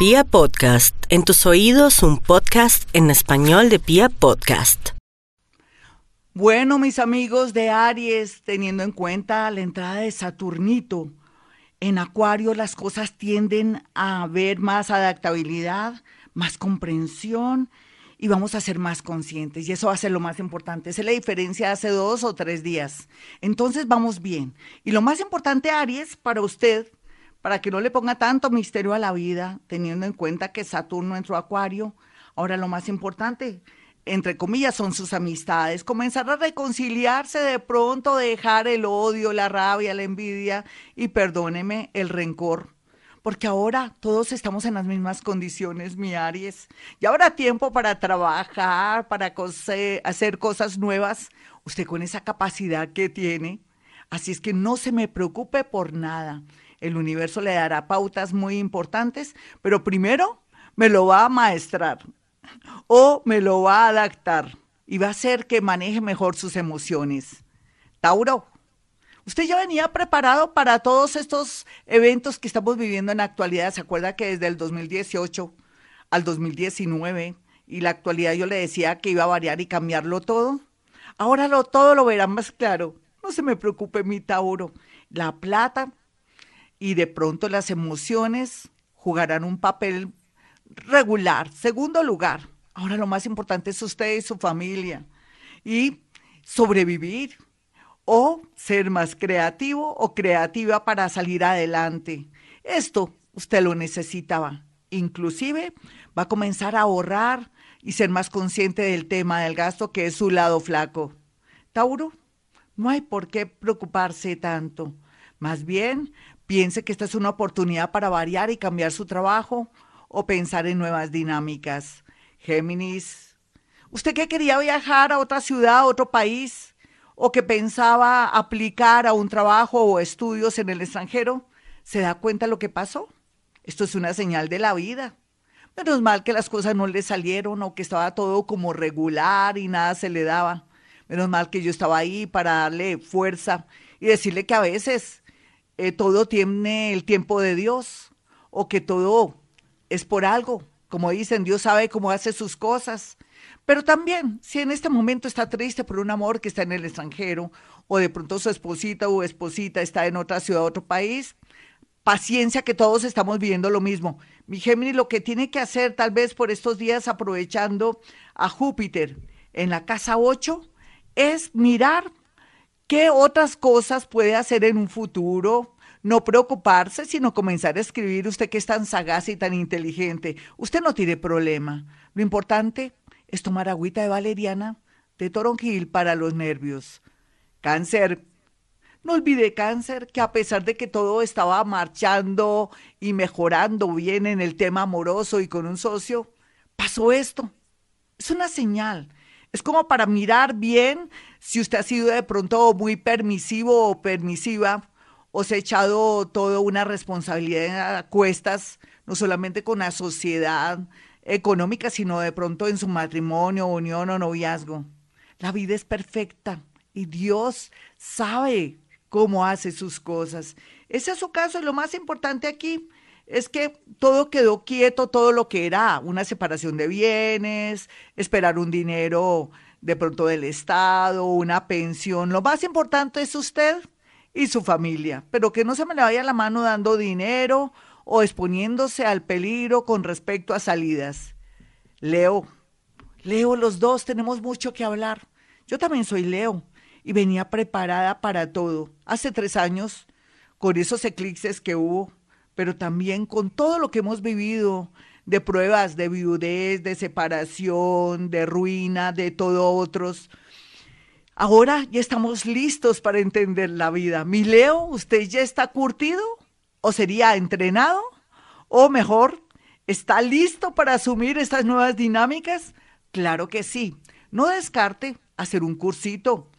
Pia Podcast, en tus oídos un podcast en español de Pia Podcast. Bueno, mis amigos de Aries, teniendo en cuenta la entrada de Saturnito, en Acuario las cosas tienden a haber más adaptabilidad, más comprensión y vamos a ser más conscientes. Y eso va a ser lo más importante. Esa es la diferencia hace dos o tres días. Entonces vamos bien. Y lo más importante, Aries, para usted, para que no le ponga tanto misterio a la vida, teniendo en cuenta que Saturno entró a Acuario. Ahora lo más importante, entre comillas, son sus amistades. Comenzar a reconciliarse de pronto, dejar el odio, la rabia, la envidia y perdóneme el rencor porque ahora todos estamos en las mismas condiciones, mi Aries. Y ahora tiempo para trabajar, para hacer cosas nuevas, usted con esa capacidad que tiene. Así es que no se me preocupe por nada. El universo le dará pautas muy importantes, pero primero me lo va a maestrar o me lo va a adaptar y va a hacer que maneje mejor sus emociones. Tauro, Usted ya venía preparado para todos estos eventos que estamos viviendo en la actualidad. ¿Se acuerda que desde el 2018 al 2019 y la actualidad yo le decía que iba a variar y cambiarlo todo? Ahora lo, todo lo verán más claro. No se me preocupe, mi Tauro. La plata y de pronto las emociones jugarán un papel regular. Segundo lugar, ahora lo más importante es usted y su familia. Y sobrevivir o ser más creativo o creativa para salir adelante. Esto usted lo necesitaba. Inclusive va a comenzar a ahorrar y ser más consciente del tema del gasto que es su lado flaco. Tauro, no hay por qué preocuparse tanto. Más bien, piense que esta es una oportunidad para variar y cambiar su trabajo o pensar en nuevas dinámicas. Géminis, ¿usted qué quería viajar a otra ciudad, a otro país? o que pensaba aplicar a un trabajo o estudios en el extranjero, ¿se da cuenta lo que pasó? Esto es una señal de la vida. Menos mal que las cosas no le salieron o que estaba todo como regular y nada se le daba. Menos mal que yo estaba ahí para darle fuerza y decirle que a veces eh, todo tiene el tiempo de Dios o que todo es por algo. Como dicen, Dios sabe cómo hace sus cosas pero también, si en este momento está triste por un amor que está en el extranjero, o de pronto su esposita o esposita está en otra ciudad, otro país, paciencia que todos estamos viviendo lo mismo. Mi Géminis lo que tiene que hacer tal vez por estos días aprovechando a Júpiter en la casa 8 es mirar qué otras cosas puede hacer en un futuro, no preocuparse, sino comenzar a escribir usted que es tan sagaz y tan inteligente. Usted no tiene problema. Lo importante es tomar agüita de valeriana de toronjil para los nervios. Cáncer. No olvide cáncer que a pesar de que todo estaba marchando y mejorando bien en el tema amoroso y con un socio, pasó esto. Es una señal. Es como para mirar bien si usted ha sido de pronto muy permisivo o permisiva o se ha echado toda una responsabilidad a cuestas, no solamente con la sociedad, económica, sino de pronto en su matrimonio, unión o noviazgo. La vida es perfecta y Dios sabe cómo hace sus cosas. Ese es su caso lo más importante aquí es que todo quedó quieto, todo lo que era una separación de bienes, esperar un dinero de pronto del Estado, una pensión. Lo más importante es usted y su familia, pero que no se me le vaya la mano dando dinero o exponiéndose al peligro con respecto a salidas. Leo, Leo, los dos tenemos mucho que hablar. Yo también soy Leo y venía preparada para todo. Hace tres años, con esos eclipses que hubo, pero también con todo lo que hemos vivido de pruebas de viudez, de separación, de ruina, de todo otros. Ahora ya estamos listos para entender la vida. Mi Leo, ¿usted ya está curtido? o sería entrenado o mejor, ¿está listo para asumir estas nuevas dinámicas? Claro que sí. No descarte hacer un cursito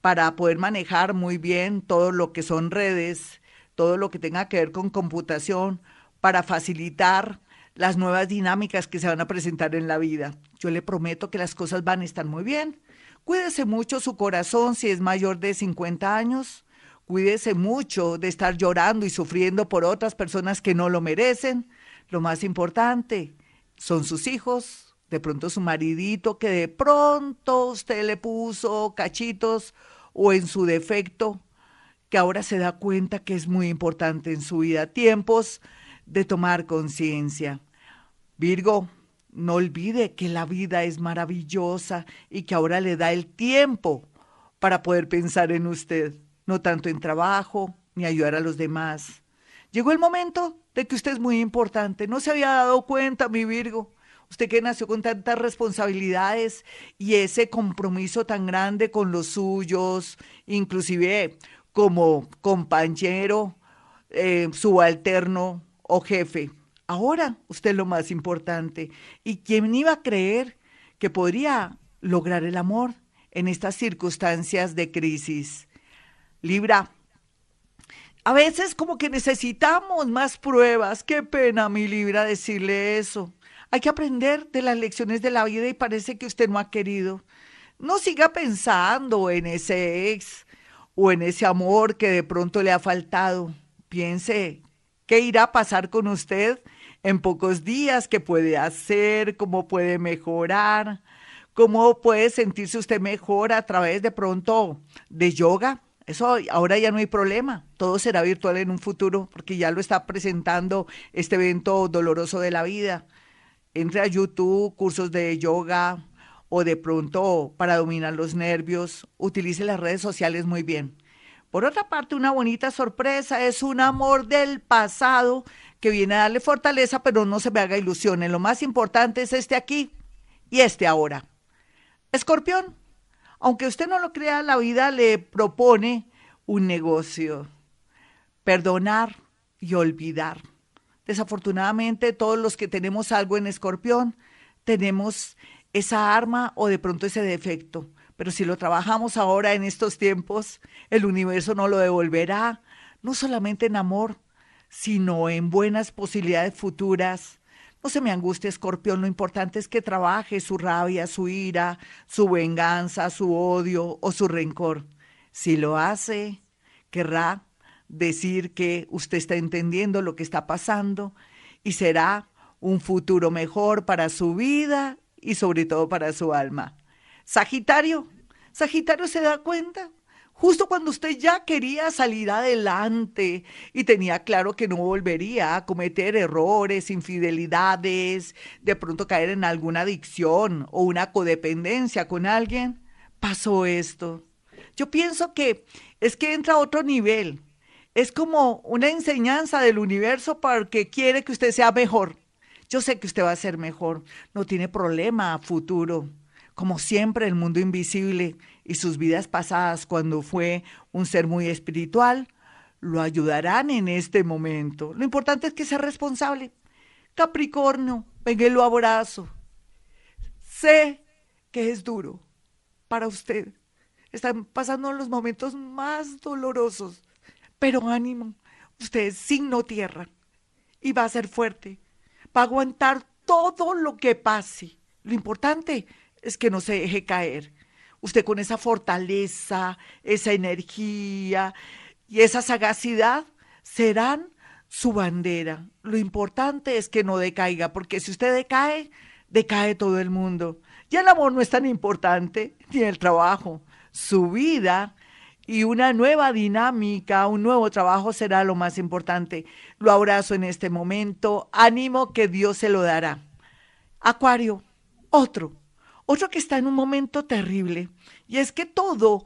para poder manejar muy bien todo lo que son redes, todo lo que tenga que ver con computación, para facilitar las nuevas dinámicas que se van a presentar en la vida. Yo le prometo que las cosas van a estar muy bien. Cuídese mucho su corazón si es mayor de 50 años. Cuídese mucho de estar llorando y sufriendo por otras personas que no lo merecen. Lo más importante son sus hijos, de pronto su maridito que de pronto usted le puso cachitos o en su defecto, que ahora se da cuenta que es muy importante en su vida. Tiempos de tomar conciencia. Virgo, no olvide que la vida es maravillosa y que ahora le da el tiempo para poder pensar en usted, no tanto en trabajo ni ayudar a los demás. Llegó el momento de que usted es muy importante. No se había dado cuenta, mi Virgo. Usted que nació con tantas responsabilidades y ese compromiso tan grande con los suyos, inclusive como compañero, eh, subalterno o jefe. Ahora usted es lo más importante. ¿Y quién iba a creer que podría lograr el amor en estas circunstancias de crisis? Libra, a veces como que necesitamos más pruebas. Qué pena, mi Libra, decirle eso. Hay que aprender de las lecciones de la vida y parece que usted no ha querido. No siga pensando en ese ex o en ese amor que de pronto le ha faltado. Piense qué irá a pasar con usted en pocos días, qué puede hacer, cómo puede mejorar, cómo puede sentirse usted mejor a través de pronto de yoga eso ahora ya no hay problema, todo será virtual en un futuro porque ya lo está presentando este evento doloroso de la vida. Entre a YouTube, cursos de yoga o de pronto para dominar los nervios, utilice las redes sociales muy bien. Por otra parte, una bonita sorpresa es un amor del pasado que viene a darle fortaleza, pero no se me haga ilusiones. Lo más importante es este aquí y este ahora. Escorpión, aunque usted no lo crea, la vida le propone un negocio. Perdonar y olvidar. Desafortunadamente, todos los que tenemos algo en escorpión, tenemos esa arma o de pronto ese defecto. Pero si lo trabajamos ahora en estos tiempos, el universo no lo devolverá, no solamente en amor, sino en buenas posibilidades futuras no se me angustie, escorpión, lo importante es que trabaje su rabia, su ira, su venganza, su odio o su rencor. Si lo hace, querrá decir que usted está entendiendo lo que está pasando y será un futuro mejor para su vida y sobre todo para su alma. Sagitario, Sagitario se da cuenta justo cuando usted ya quería salir adelante y tenía claro que no volvería a cometer errores, infidelidades, de pronto caer en alguna adicción o una codependencia con alguien, pasó esto. Yo pienso que es que entra a otro nivel. Es como una enseñanza del universo porque quiere que usted sea mejor. Yo sé que usted va a ser mejor, no tiene problema futuro. Como siempre, el mundo invisible y sus vidas pasadas cuando fue un ser muy espiritual, lo ayudarán en este momento. Lo importante es que sea responsable. Capricornio, venga lo abrazo. Sé que es duro para usted. Están pasando los momentos más dolorosos, pero ánimo. Usted es signo tierra y va a ser fuerte. Va a aguantar todo lo que pase. Lo importante es que no se deje caer usted con esa fortaleza, esa energía y esa sagacidad serán su bandera. Lo importante es que no decaiga, porque si usted decae, decae todo el mundo. Y el amor no es tan importante, ni el trabajo. Su vida y una nueva dinámica, un nuevo trabajo será lo más importante. Lo abrazo en este momento, ánimo que Dios se lo dará. Acuario, otro otro que está en un momento terrible, y es que todo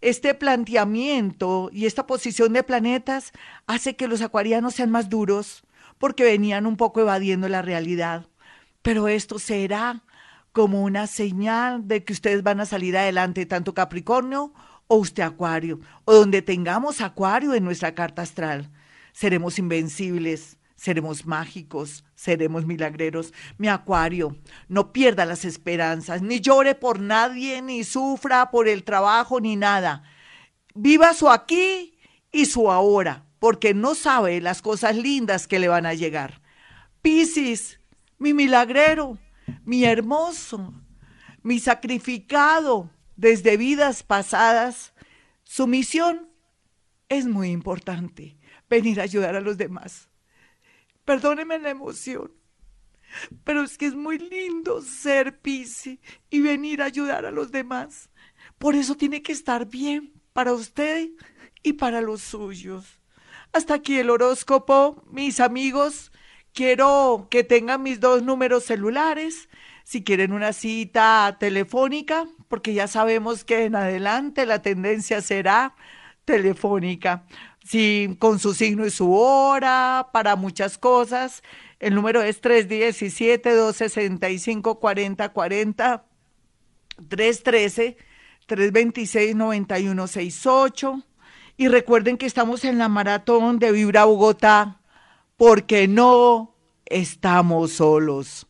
este planteamiento y esta posición de planetas hace que los acuarianos sean más duros, porque venían un poco evadiendo la realidad. Pero esto será como una señal de que ustedes van a salir adelante, tanto Capricornio o usted Acuario, o donde tengamos Acuario en nuestra carta astral. Seremos invencibles, seremos mágicos, seremos milagreros. Mi acuario, no pierda las esperanzas, ni llore por nadie, ni sufra por el trabajo, ni nada. Viva su aquí y su ahora, porque no sabe las cosas lindas que le van a llegar. Piscis, mi milagrero, mi hermoso, mi sacrificado desde vidas pasadas, su misión es muy importante, venir a ayudar a los demás Perdóneme la emoción. Pero es que es muy lindo ser Pisi y venir a ayudar a los demás. Por eso tiene que estar bien para usted y para los suyos. Hasta aquí el horóscopo, mis amigos. Quiero que tengan mis dos números celulares. Si quieren una cita telefónica, porque ya sabemos que en adelante la tendencia será telefónica. Si con su signo y su hora, para muchas cosas. El número es 317-265-4040, 313-326-9168. Y recuerden que estamos en la maratón de Vibra Bogotá, porque no estamos solos.